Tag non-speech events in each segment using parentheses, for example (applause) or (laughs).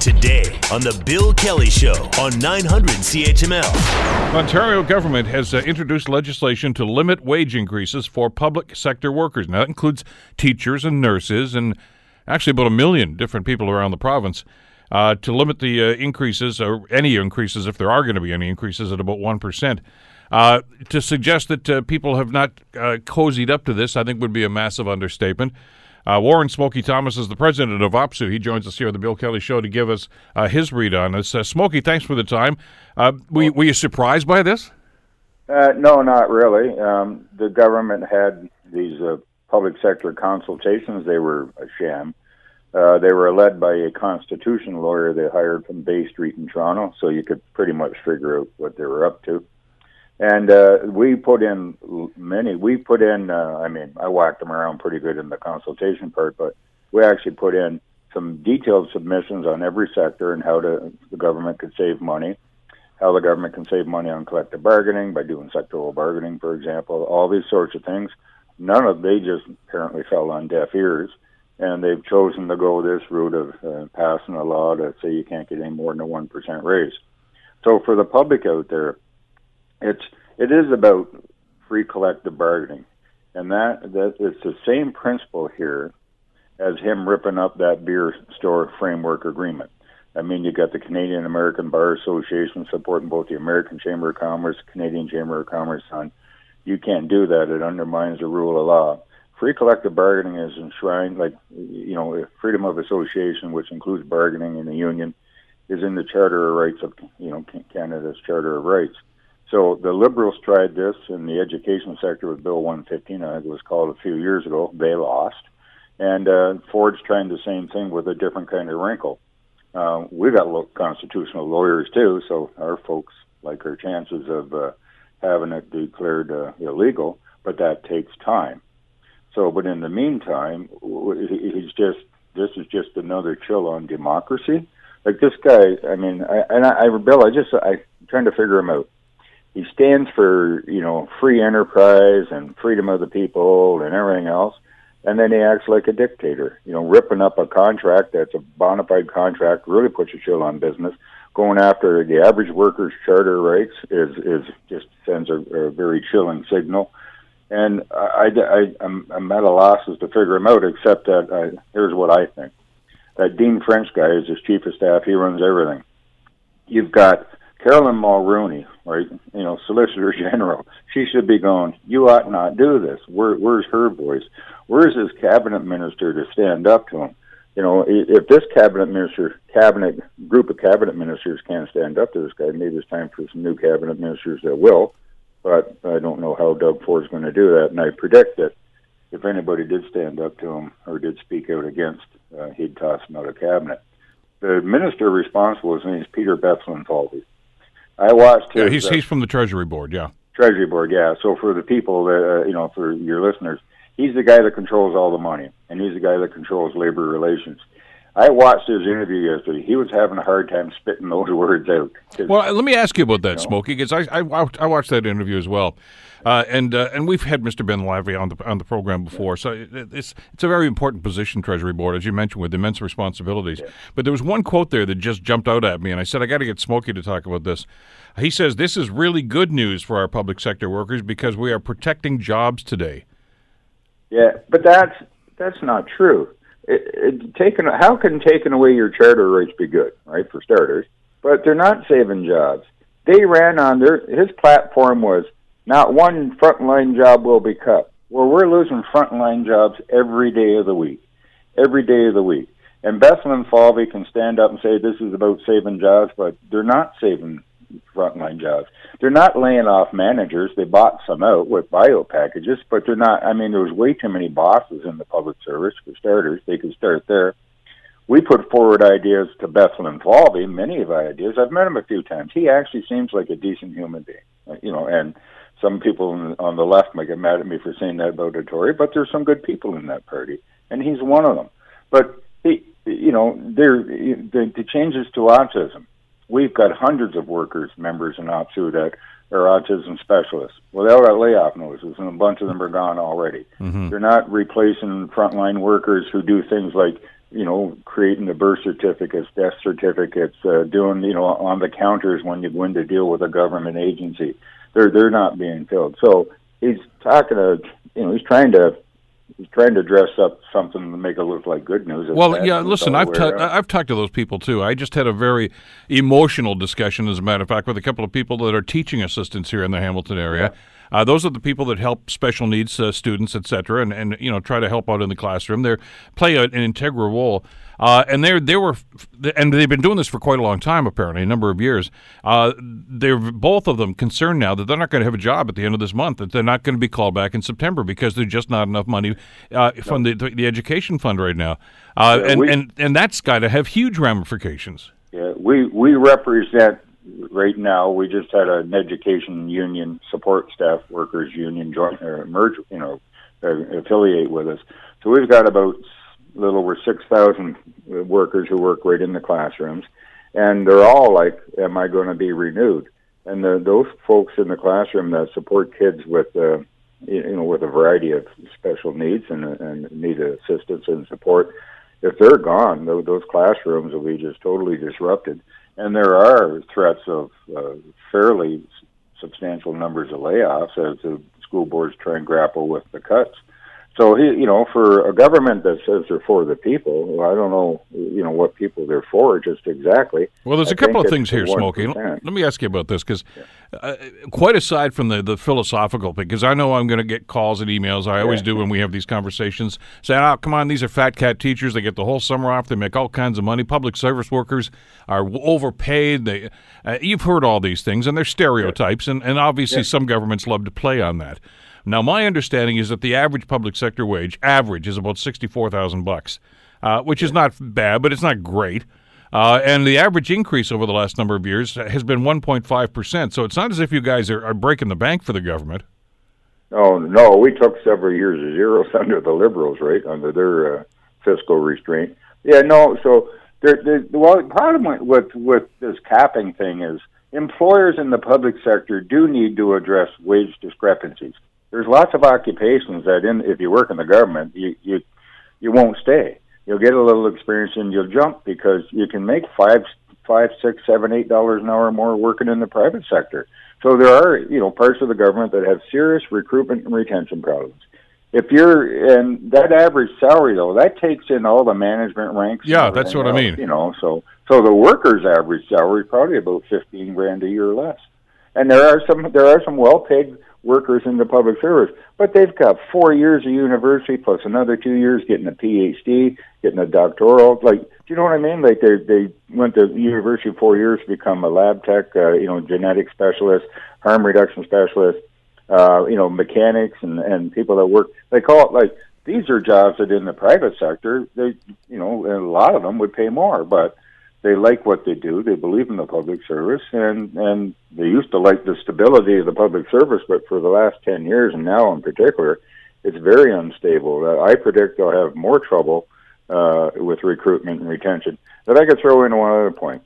Today on The Bill Kelly Show on 900 CHML. Ontario government has uh, introduced legislation to limit wage increases for public sector workers. Now, that includes teachers and nurses and actually about a million different people around the province. Uh, to limit the uh, increases, or any increases, if there are going to be any increases, at about 1%. Uh, to suggest that uh, people have not uh, cozied up to this, I think would be a massive understatement. Uh, Warren Smoky Thomas is the president of OPSEU. He joins us here on the Bill Kelly Show to give us uh, his read on this. Uh, Smoky, thanks for the time. Uh, were, were, you surprised by this? Uh, no, not really. Um, the government had these uh, public sector consultations. They were a sham. they were led by a constitution lawyer they hired from Bay Street in Toronto, so you could pretty much figure out what they were up to. And uh, we put in many. We put in. Uh, I mean, I whacked them around pretty good in the consultation part, but we actually put in some detailed submissions on every sector and how to, the government could save money, how the government can save money on collective bargaining by doing sectoral bargaining, for example. All these sorts of things. None of they just apparently fell on deaf ears, and they've chosen to go this route of uh, passing a law to say you can't get any more than a one percent raise. So for the public out there it's it is about free collective bargaining, and that that it's the same principle here as him ripping up that beer store framework agreement. I mean, you got the Canadian American Bar Association supporting both the American Chamber of Commerce, Canadian Chamber of Commerce on you can't do that. It undermines the rule of law. Free collective bargaining is enshrined, like, you know, freedom of association, which includes bargaining in the union, is in the Charter of Rights of, you know, Canada's Charter of Rights. So the Liberals tried this in the education sector with Bill 115, I think it was called a few years ago. They lost. And uh, Ford's trying the same thing with a different kind of wrinkle. Uh, we got lo- constitutional lawyers too, so our folks like our chances of uh, having it declared uh, illegal, but that takes time. So, but in the meantime, he's just this is just another chill on democracy. Like this guy, I mean, I, and I, I Bill, I just I am trying to figure him out he stands for you know free enterprise and freedom of the people and everything else. And then he acts like a dictator you know ripping up a contract that's a bona fide contract really puts a chill on business going after the average worker's charter rights is is just sends a, a very chilling signal. And I, I, I'm, I'm at a loss as to figure him out except that I, here's what I think. That Dean French guy is his chief of staff. He runs everything. You've got Caroline Mulroney, right, you know, Solicitor (laughs) General, she should be going, you ought not do this. Where, where's her voice? Where's his cabinet minister to stand up to him? You know, if this cabinet minister, cabinet group of cabinet ministers can't stand up to this guy, maybe it's time for some new cabinet ministers that will. But I don't know how Doug Ford's going to do that, and I predict that if anybody did stand up to him or did speak out against, uh, he'd toss him out of cabinet. The minister responsible, is Peter Bethlenfalvy I watched. His, yeah, he's uh, he's from the Treasury Board. Yeah, Treasury Board. Yeah. So for the people that uh, you know, for your listeners, he's the guy that controls all the money, and he's the guy that controls labor relations. I watched his interview yesterday. He was having a hard time spitting those (laughs) words out. Well, let me ask you about that, you know? Smoky, because I, I I watched that interview as well. Uh, and uh, and we've had Mr. Bethlenfalvy on the on the program before, so it, it's it's a very important position, Treasury Board, as you mentioned, with immense responsibilities. Yeah. But there was one quote there that just jumped out at me, and I said I got to get Smoky to talk about this. He says this is really good news for our public sector workers because we are protecting jobs today. Yeah, but that's that's not true. It, it, taken how can taking away your charter rights be good, right? For starters, but they're not saving jobs. They ran on their his platform was not one frontline job will be cut. Well, we're losing frontline jobs every day of the week. Every day of the week. And Bethlenfalvy can stand up and say this is about saving jobs, but they're not saving frontline jobs. They're not laying off managers. They bought some out with bio packages, but they're not. I mean, there's way too many bosses in the public service for starters. They could start there. We put forward ideas to Bethlenfalvy, many of our ideas. I've met him a few times. He actually seems like a decent human being, uh, you know, and some people on the left might get mad at me for saying that about Tory, but there's some good people in that party, and he's one of them. But he, you know, there the, the changes to autism. We've got hundreds of workers, members in OPSEU that are autism specialists. Well, they all got layoff notices, and a bunch of them are gone already. Mm-hmm. They're not replacing frontline workers who do things like you know, creating the birth certificates, death certificates, uh, doing, you know, on the counters when you go in to deal with a government agency. They're they're not being filled. So he's talking to, you know, he's trying to trying to dress up something to make it look like good news. Well, yeah. Listen, I've ta- uh, I've talked to those people too. I just had a very emotional discussion, as a matter of fact, with a couple of people that are teaching assistants here in the Hamilton area. Yeah. Uh, those are the people that help special needs uh, students, et cetera, and, and you know try to help out in the classroom. They play a, an integral role. Uh, and they they were and they've been doing this for quite a long time apparently a number of years. Uh, they're both of them concerned now that they're not going to have a job at the end of this month that they're not going to be called back in September because there's just not enough money uh, from the the education fund right now, uh, and, we, and and that's got to have huge ramifications. Yeah, we we represent right now. We just had an education union support staff workers union join or merge, you know, affiliate with us. So we've got about a little over 6,000 workers who work right in the classrooms, and they're all like, "Am I going to be renewed?" And the, those folks in the classroom that support kids with, uh, you know, with a variety of special needs and, and need assistance and support, if they're gone, those classrooms will be just totally disrupted. And there are threats of uh, fairly substantial numbers of layoffs as the school boards try and grapple with the cuts. So he, you know, for a government that says they're for the people, well, I don't know, you know, what people they're for just exactly. Well, there's I a couple of things here, Smokey. Let me ask you about this because, uh, quite aside from the the philosophical, because I know I'm going to get calls and emails. I always yeah. do when we have these conversations, saying, "Oh, come on, these are fat cat teachers. They get the whole summer off. They make all kinds of money. Public service workers are overpaid. They, uh, you've heard all these things, and they're stereotypes, yeah. and and obviously yeah. some governments love to play on that." Now, my understanding is that the average public sector wage, average, is about sixty-four thousand bucks, uh, which is not bad, but it's not great. Uh, and the average increase over the last number of years has been 1.5 percent. So it's not as if you guys are, are, breaking the bank for the government. Oh no, we took several years of zeros (laughs) under the Liberals, right, under their uh, fiscal restraint. Yeah, no. So the well, the problem with with this capping thing is employers in the public sector do need to address wage discrepancies there's lots of occupations that in if you work in the government you you you won't stay. You'll get a little experience and you'll jump because you can make five five six seven eight dollars an hour more working in the private sector. So there are you know parts of the government that have serious recruitment and retention problems. If you're and that average salary though that takes in all the management ranks yeah that's what else, i mean. you know so so the worker's average salary is probably about 15 grand a year or less and there are some there are some well paid workers in the public service. But they've got four years of university plus another two years getting a PhD, getting a doctoral. Like, do you know what I mean? Like they they went to university four years to become a lab tech, uh, you know, genetic specialist, harm reduction specialist, uh, you know, mechanics and and people that work. They call it like these are jobs that in the private sector, they you know, a lot of them would pay more, but they like what they do. They believe in the public service, and and they used to like the stability of the public service, but for the last ten years, and now in particular, it's very unstable. Uh, I predict they'll have more trouble uh, with recruitment and retention. But I could throw in one other point.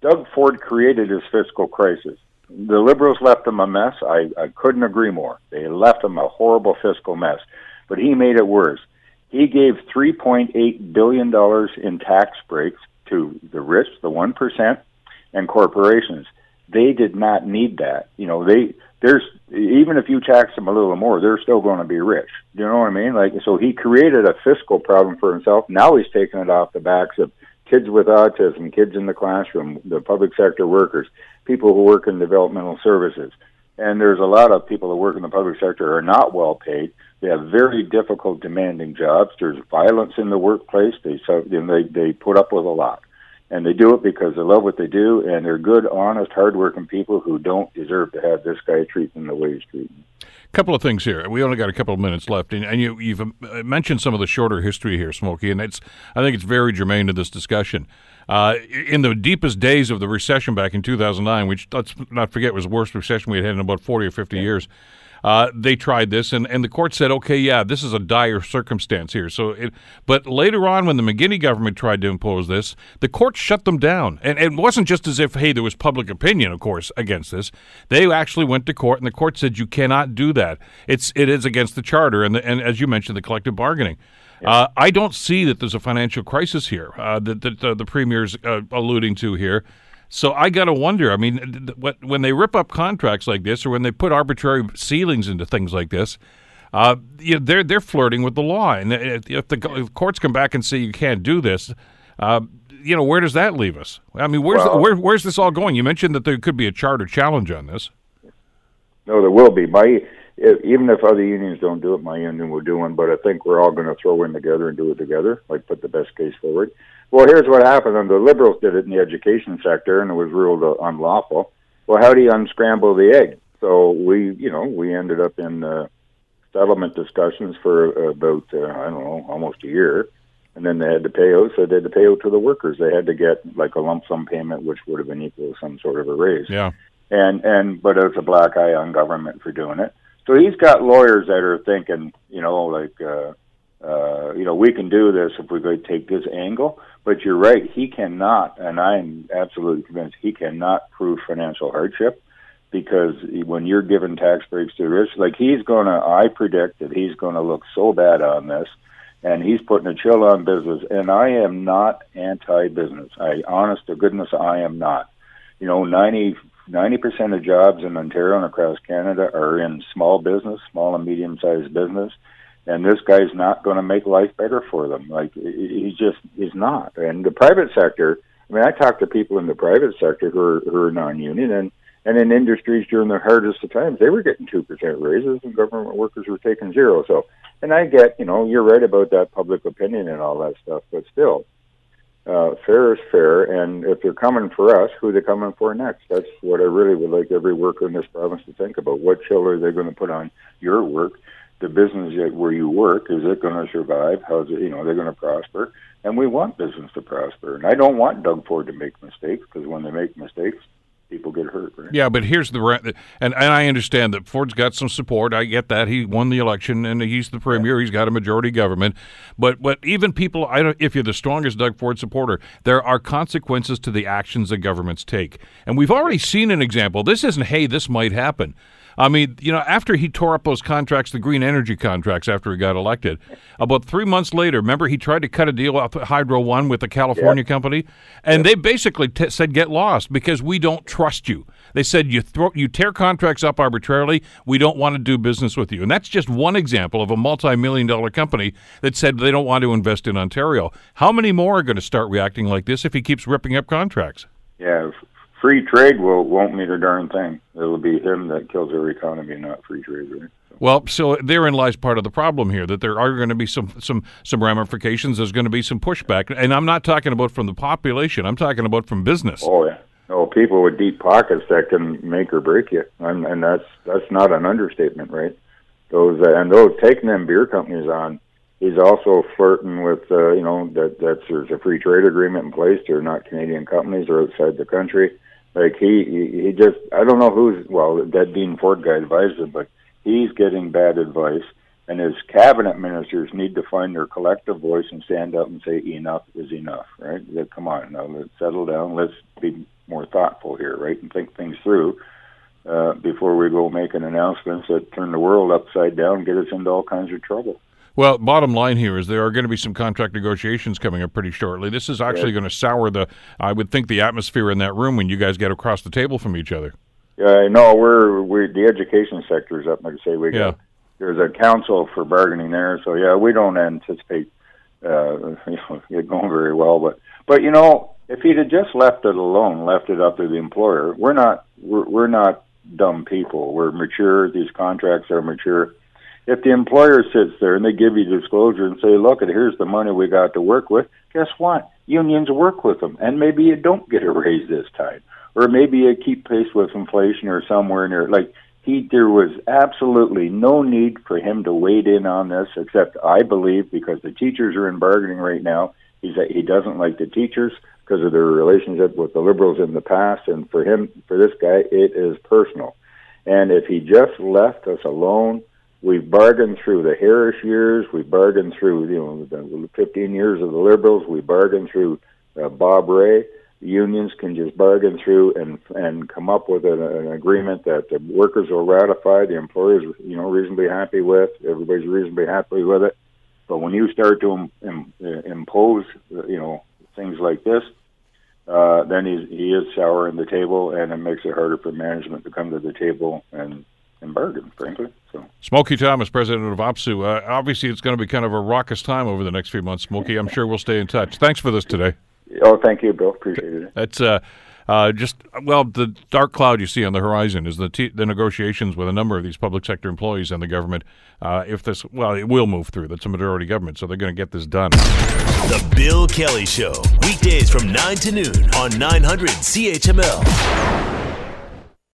Doug Ford created his fiscal crisis. The Liberals left him a mess. I, I couldn't agree more. They left him a horrible fiscal mess, but he made it worse. He gave $3.8 billion in tax breaks to rich, the one percent, and corporations. They did not need that. You know, they there's even if you tax them a little more, they're still going to be rich. You know what I mean? Like so, he created a fiscal problem for himself. Now he's taking it off the backs of kids with autism, kids in the classroom, the public sector workers, people who work in developmental services. And there's a lot of people that work in the public sector are not well paid. They have very difficult, demanding jobs. There's violence in the workplace. They so they they put up with a lot, and they do it because they love what they do, and they're good, honest, hardworking people who don't deserve to have this guy treat them the way he's treating. Them. Couple of things here. We only got a couple of minutes left, and, and you, you've uh, mentioned some of the shorter history here, Smokey, and it's I think it's very germane to this discussion. Uh, in the deepest days of the recession back in 2009, which let's not forget was the worst recession we had had in about 40 or 50 yeah. years. Uh, they tried this, and, and the court said, okay, yeah, this is a dire circumstance here. So, it, but later on, when the McGuinty government tried to impose this, the court shut them down, and, and it wasn't just as if, hey, there was public opinion, of course, against this. They actually went to court, and the court said you cannot do that. It's it is against the charter, and the, and as you mentioned, the collective bargaining. Uh, I don't see that there's a financial crisis here uh, that, that uh, the premier's uh, alluding to here. So I got to wonder. I mean, when they rip up contracts like this, or when they put arbitrary ceilings into things like this, uh, you know, they're they're flirting with the law. And if the if courts come back and say you can't do this, uh, you know, where does that leave us? I mean, where's well, where, where's this all going? You mentioned that there could be a charter challenge on this. No, there will be. My even if other unions don't do it, my union will do one. But I think we're all going to throw in together and do it together, like put the best case forward. Well, here's what happened. And the Liberals did it in the education sector, and it was ruled unlawful. Well, how do you unscramble the egg? So we, you know, we ended up in uh, settlement discussions for about uh, I don't know, almost a year, and then they had to pay out. So they had to pay out to the workers. They had to get like a lump sum payment, which would have been equal to some sort of a raise. Yeah. And and but it's a black eye on government for doing it. So he's got lawyers that are thinking, you know, like, uh, uh, you know, we can do this if we could take this angle. But you're right, he cannot, and I'm absolutely convinced he cannot prove financial hardship because when you're giving tax breaks to the rich, like he's going to, I predict that he's going to look so bad on this and he's putting a chill on business. And I am not anti-business. I, honest to goodness, I am not. You know, 90 percent of jobs in Ontario and across Canada are in small business, small and medium-sized business, and this guy's not going to make life better for them. Like he just is not. And the private sector. I mean, I talk to people in the private sector who are, who are non-union, and and in industries during the hardest of times, they were getting two percent raises, and government workers were taking zero. So and I get, you know, you're right about that public opinion and all that stuff, but still, uh, fair is fair. And if they're coming for us, who are they coming for next? That's what I really would like every worker in this province to think about. What chill are they going to put on your work? The business yet where you work, is it going to survive? How's it, you know, they're going to prosper? And we want business to prosper. And I don't want Doug Ford to make mistakes because when they make mistakes, people get hurt. Right? Yeah, but here's the and and I understand that Ford's got some support. I get that he won the election and he's the premier. He's got a majority government. But but even people, I don't, if you're the strongest Doug Ford supporter, there are consequences to the actions that governments take, and we've already seen an example. This isn't hey, this might happen. I mean, you know, after he tore up those contracts, the green energy contracts, after he got elected, about three months later, remember he tried to cut a deal with Hydro One with the California company, and they basically t- said, "Get lost because we don't trust you." They said, "You throw, you tear contracts up arbitrarily. We don't want to do business with you." And that's just one example of a multi-million dollar company that said they don't want to invest in Ontario. How many more are going to start reacting like this if he keeps ripping up contracts? Yeah, free trade will won't mean a darn thing. It'll be him that kills our economy, not free trade. Right? So. Well, so therein lies part of the problem here that there are going to be some some some ramifications. There's going to be some pushback, and I'm not talking about from the population. I'm talking about from business. Oh yeah, no people with deep pockets that can make or break you, and, and that's that's not an understatement, right? Those uh, and those taking them beer companies on he's also flirting with uh, you know that that there's a free trade agreement in place. They're not Canadian companies; they're outside the country. Like he, he, just, I don't know who's, well, that Dean Ford guy advised him, but he's getting bad advice. And his cabinet ministers need to find their collective voice and stand up and say, enough is enough, right? That, come on, now let's settle down. Let's be more thoughtful here, right? And think things through uh, before we go making announcements that turn the world upside down, get us into all kinds of trouble. Well, bottom line here is there are going to be some contract negotiations coming up pretty shortly. This is actually going to sour the, I would think, the atmosphere in that room when you guys get across the table from each other. Yeah, no, we're we the education sector is up. Like I say, we got, there's a council for bargaining there, so yeah, we don't anticipate uh, (laughs) you know it going very well. But but you know, if he'd have just left it alone, left it up to the employer, we're not we're, we're not dumb people. We're mature. These contracts are mature if the employer sits there and they give you disclosure and say, look, here's the money we got to work with, guess what? Unions work with them. And maybe you don't get a raise this time. Or maybe you keep pace with inflation or somewhere near. Like, he, there was absolutely no need for him to wade in on this, except I believe because the teachers are in bargaining right now. He's he doesn't like the teachers because of their relationship with the liberals in the past, and for him, for this guy, it is personal. And if he just left us alone, We've bargained through the Harris years. We bargained through, you know, the 15 years of the Liberals. We bargained through uh, Bob Rae. Unions can just bargain through and and come up with an, an agreement that the workers will ratify. The employers, you know, reasonably happy with. Everybody's reasonably happy with it. But when you start to Im- Im- uh, impose, uh, you know, things like this, uh, then he, he is souring the table, and it makes it harder for management to come to the table and, and bargain, frankly. So, Smokey Thomas, president of OPSEU. Uh, obviously, it's going to be kind of a raucous time over the next few months, Smokey. I'm sure we'll stay in touch. Thanks for this today. oh, thank you, Bill. Appreciate it. That's uh, uh, just well, the dark cloud you see on the horizon is the t- the negotiations with a number of these public sector employees and the government. Uh, if this, well, it will move through. That's a majority government, so they're going to get this done. The Bill Kelly Show, weekdays from 9 to noon on 900 CHML.